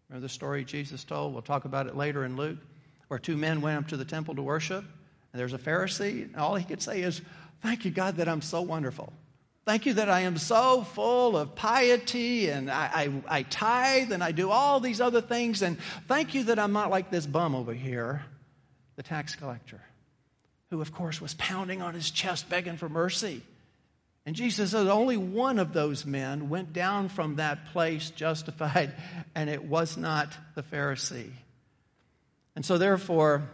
Remember the story Jesus told? We'll talk about it later in Luke, where two men went up to the temple to worship, and there's a Pharisee, and all he could say is, Thank you, God, that I'm so wonderful. Thank you that I am so full of piety and I, I, I, tithe and I do all these other things. And thank you that I'm not like this bum over here, the tax collector, who, of course, was pounding on his chest begging for mercy. And Jesus says only one of those men went down from that place justified, and it was not the Pharisee. And so, therefore,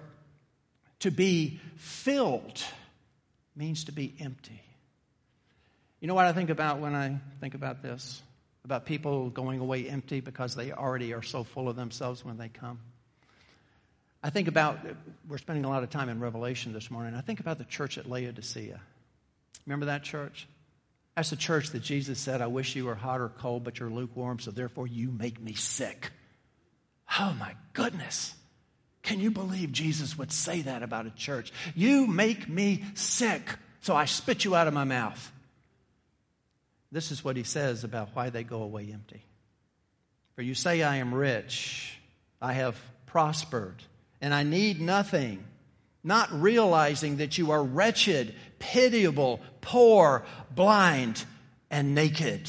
to be filled means to be empty. You know what I think about when I think about this? About people going away empty because they already are so full of themselves when they come. I think about, we're spending a lot of time in Revelation this morning. I think about the church at Laodicea. Remember that church? That's the church that Jesus said, I wish you were hot or cold, but you're lukewarm, so therefore you make me sick. Oh my goodness. Can you believe Jesus would say that about a church? You make me sick, so I spit you out of my mouth. This is what he says about why they go away empty. For you say, I am rich, I have prospered, and I need nothing not realizing that you are wretched, pitiable, poor, blind, and naked.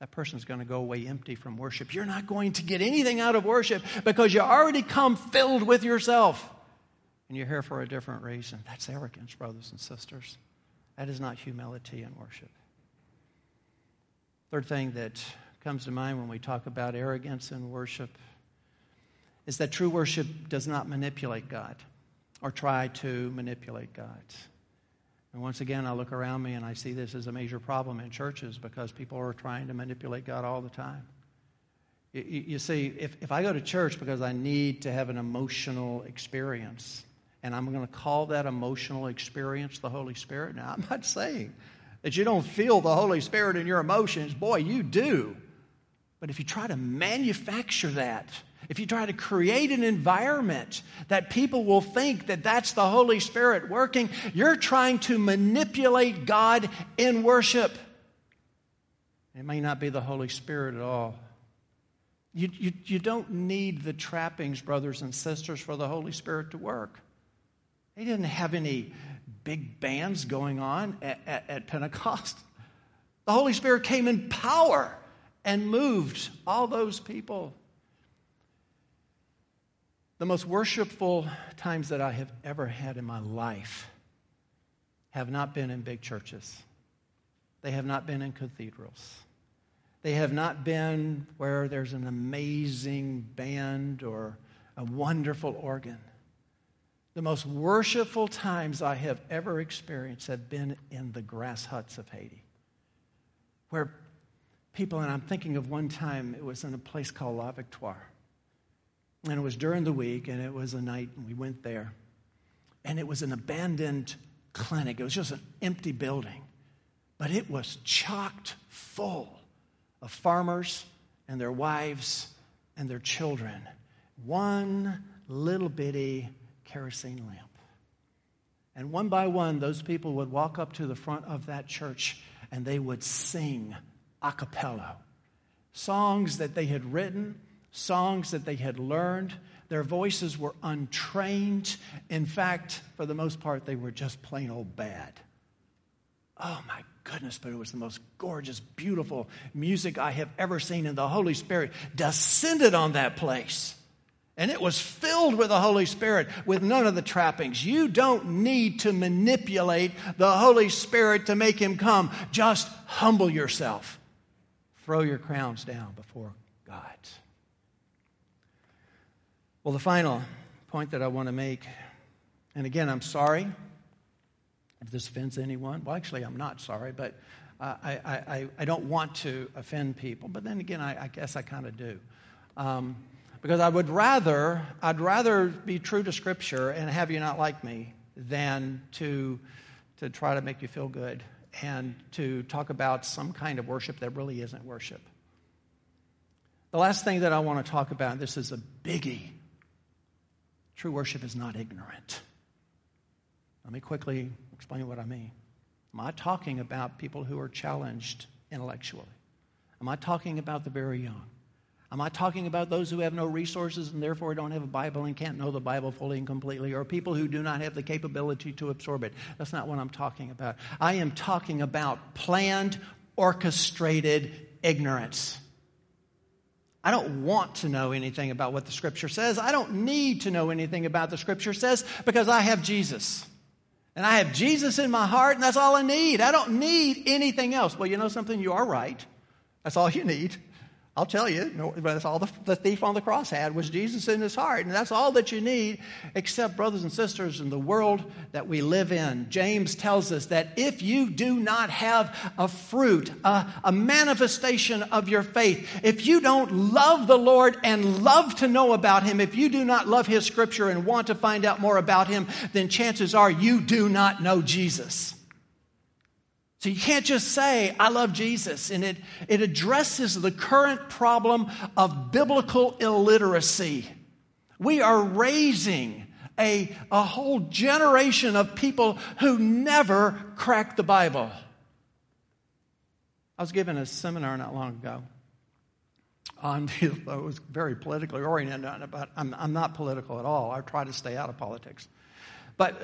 That person's going to go away empty from worship. You're not going to get anything out of worship because you already come filled with yourself. And you're here for a different reason. That's arrogance, brothers and sisters. That is not humility in worship. Third thing that comes to mind when we talk about arrogance in worship is that true worship does not manipulate God or try to manipulate God. And once again, I look around me and I see this as a major problem in churches because people are trying to manipulate God all the time. You, you, see, if, if I go to church because I need to have an emotional experience, and I'm going to call that emotional experience the Holy Spirit, now I'm not saying that you don't feel the Holy Spirit in your emotions. Boy, you do. But if you try to manufacture that, if you try to create an environment that people will think that that's the Holy Spirit working, you're trying to manipulate God in worship. It may not be the Holy Spirit at all. You, you, you don't need the trappings, brothers and sisters, for the Holy Spirit to work. They didn't have any big bands going on at, at, at Pentecost. The Holy Spirit came in power and moved all those people. The most worshipful times that I have ever had in my life have not been in big churches. They have not been in cathedrals. They have not been where there's an amazing band or a wonderful organ. The most worshipful times I have ever experienced have been in the grass huts of Haiti, where people, and I'm thinking of one time, it was in a place called La Victoire. And it was during the week, and it was a night, and we went there. And it was an abandoned clinic, it was just an empty building, but it was chocked full of farmers and their wives and their children. One little bitty kerosene lamp. And one by one, those people would walk up to the front of that church and they would sing a cappella songs that they had written, songs that they had learned. Their voices were untrained. In fact, for the most part, they were just plain old bad. Oh my goodness, but it was the most gorgeous, beautiful music I have ever seen. And the Holy Spirit descended on that place. And it was filled with the Holy Spirit with none of the trappings. You don't need to manipulate the Holy Spirit to make him come. Just humble yourself. Throw your crowns down before God. Well, the final point that I want to make, and again, I'm sorry if this offends anyone, well, actually, I'm not sorry, but I, I, I don't want to offend people. But then again, I, I guess I kind of do. Um, because I would rather, I'd rather be true to Scripture and have you not like me than to, to try to make you feel good and to talk about some kind of worship that really isn't worship. The last thing that I want to talk about, this is a biggie. True worship is not ignorant. Let me quickly explain what I mean. Am I talking about people who are challenged intellectually? Am I talking about the very young? Am I talking about those who have no resources and therefore don't have a Bible and can't know the Bible fully and completely, or people who do not have the capability to absorb it? That's not what I'm talking about. I am talking about planned, orchestrated ignorance. I don't want to know anything about what the Scripture says. I don't need to know anything about the Scripture says because I have Jesus. And I have Jesus in my heart, and that's all I need. I don't need anything else. Well, you know something? You are right. That's all you need. I'll tell you, that's all the, the, thief on the cross had was Jesus in his heart. And that's all that you need, except, brothers and sisters, in the world that we live in. James tells us that if you do not have a fruit, a, a manifestation of your faith, if you don't love the Lord and love to know about him, if you do not love his scripture and want to find out more about him, then chances are you do not know Jesus. So you can't just say, I love Jesus. And it, it addresses the current problem of biblical illiteracy. We are raising a, a whole generation of people who never cracked the Bible. I was given a seminar not long ago on it was very politically oriented, but I'm, I'm not political at all. I try to stay out of politics. But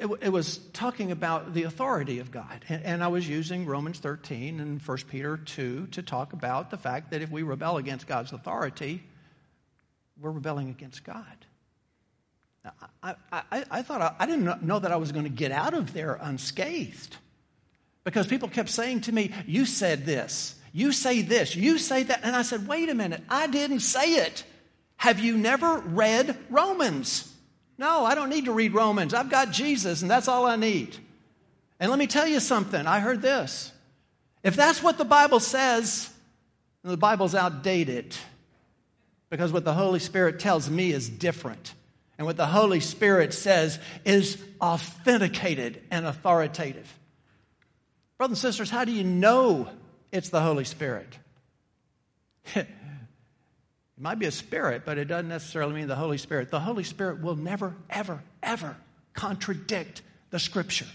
it, it, was talking about the authority of God. And, and, I was using Romans 13 and 1 Peter 2 to talk about the fact that if we rebel against God's authority, we're rebelling against God. I, I, I thought I, I didn't know that I was going to get out of there unscathed because people kept saying to me, You said this, you say this, you say that. And I said, Wait a minute, I didn't say it. Have you never read Romans? No, I don't need to read Romans. I've got Jesus, and that's all I need. And let me tell you something. I heard this. If that's what the Bible says, the Bible's outdated. Because what the Holy Spirit tells me is different. And what the Holy Spirit says is authenticated and authoritative. Brothers and sisters, how do you know it's the Holy Spirit? It might be a spirit, but it doesn't necessarily mean the Holy Spirit. The Holy Spirit will never, ever, ever contradict the Scripture.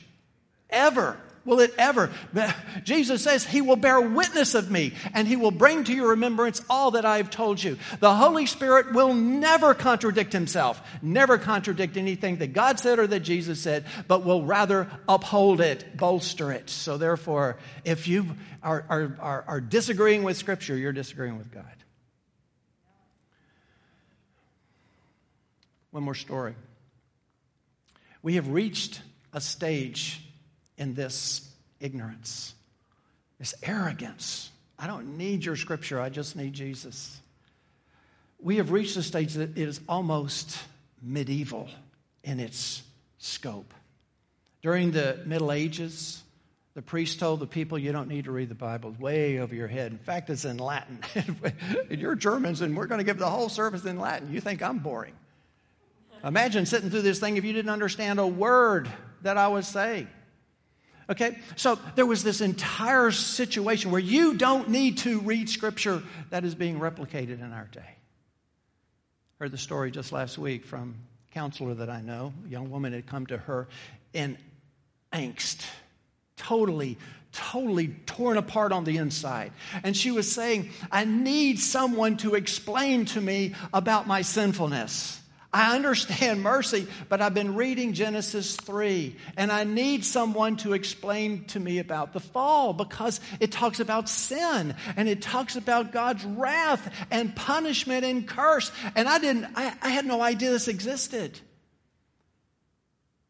Ever. Will it ever? Jesus says, He will bear witness of me and He will bring to your remembrance all that I have told you. The Holy Spirit will never contradict Himself, never contradict anything that God said or that Jesus said, but will rather uphold it, bolster it. So, therefore, if you are, are, are, are disagreeing with Scripture, you're disagreeing with God. One more story. We have reached a stage in this ignorance, this arrogance I don't need your scripture, I just need Jesus. We have reached a stage that is almost medieval in its scope. During the Middle Ages, the priest told the people, You don't need to read the Bible. way over your head. In fact, it's in Latin. you're Germans, and we're going to give the whole service in Latin. You think I'm boring. Imagine sitting through this thing if you didn't understand a word that I was saying. Okay, so there was this entire situation where you don't need to read scripture that is being replicated in our day. Heard the story just last week from a counselor that I know. A young woman had come to her in angst, totally, totally torn apart on the inside. And she was saying, I need someone to explain to me about my sinfulness. I understand mercy, but I've been reading Genesis 3, and I need someone to explain to me about the fall because it talks about sin and it talks about God's wrath and punishment and curse. And I didn't, I, I had no idea this existed.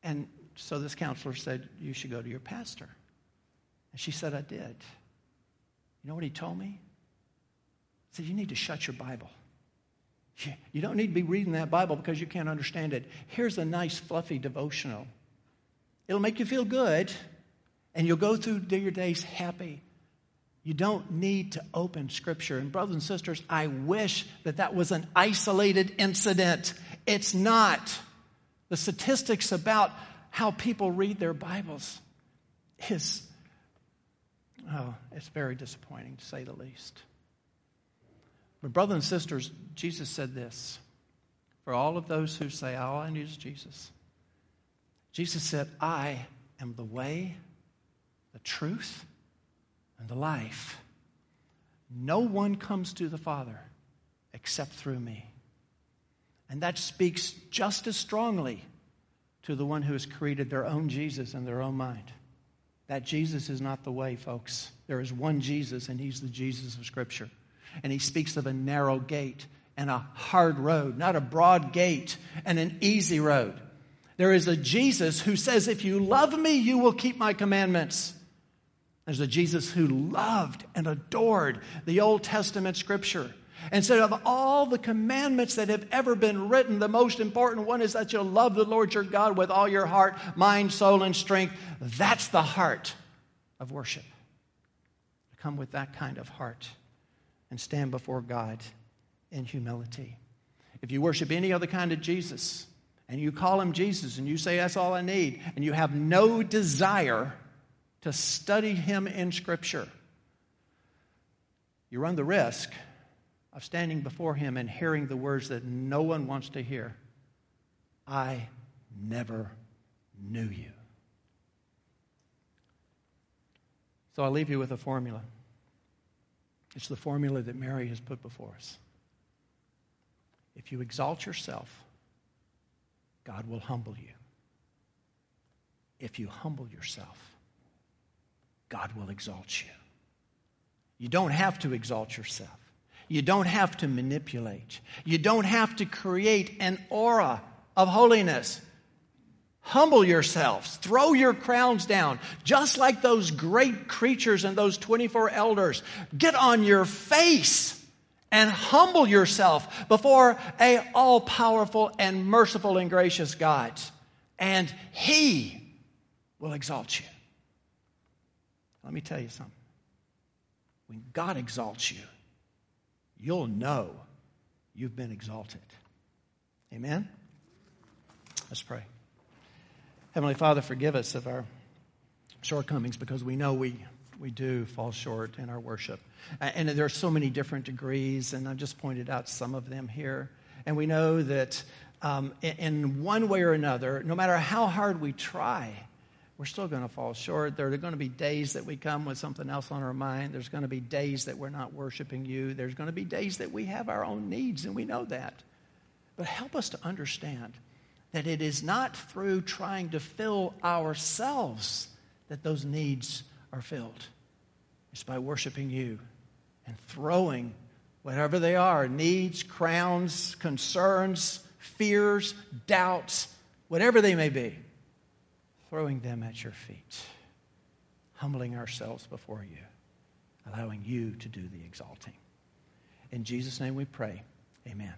And so this counselor said, You should go to your pastor. And she said, I did. You know what he told me? He said, You need to shut your Bible. You don't need to be reading that Bible because you can't understand it. Here's a nice, fluffy devotional. It'll make you feel good, and you'll go through your days happy. You don't need to open Scripture. And, brothers and sisters, I wish that that was an isolated incident. It's not. The statistics about how people read their Bibles is, oh, it's very disappointing to say the least. But, brothers and sisters, Jesus said this for all of those who say, All I need is Jesus. Jesus said, I am the way, the truth, and the life. No one comes to the Father except through me. And that speaks just as strongly to the one who has created their own Jesus in their own mind. That Jesus is not the way, folks. There is one Jesus, and he's the Jesus of Scripture and he speaks of a narrow gate and a hard road, not a broad gate and an easy road. There is a Jesus who says, If you love me, you will keep my commandments. There's a Jesus who loved and adored the Old Testament scripture. And said, Of all the commandments that have ever been written, the most important one is that you'll love the Lord your God with all your heart, mind, soul, and strength. That's the heart of worship. Come with that kind of heart and stand before God in humility. If you worship any other kind of Jesus and you call him Jesus and you say, That's all I need, and you have no desire to study him in Scripture, you run the risk of standing before him and hearing the words that no one wants to hear I never knew you. So I leave you with a formula. It's the formula that Mary has put before us. If you exalt yourself, God will humble you. If you humble yourself, God will exalt you. You don't have to exalt yourself. You don't have to manipulate. You don't have to create an aura of holiness. Humble yourselves, throw your crowns down, just like those great creatures and those 24 elders. Get on your face and humble yourself before a all-powerful and merciful and gracious God, and he will exalt you. Let me tell you something. When God exalts you, you'll know you've been exalted. Amen? Let's pray. Heavenly Father, forgive us of our shortcomings because we know we, we do fall short in our worship. And there are so many different degrees, and I've just pointed out some of them here. And we know that um, in one way or another, no matter how hard we try, we're still going to fall short. There are going to be days that we come with something else on our mind. There's going to be days that we're not worshiping you. There's going to be days that we have our own needs, and we know that. But help us to understand that it is not through trying to fill ourselves that those needs are filled. It's by worshiping you and throwing whatever they are needs, crowns, concerns, fears, doubts, whatever they may be throwing them at your feet, humbling ourselves before you. allowing you to do the exalting. In Jesus' name we pray. Amen.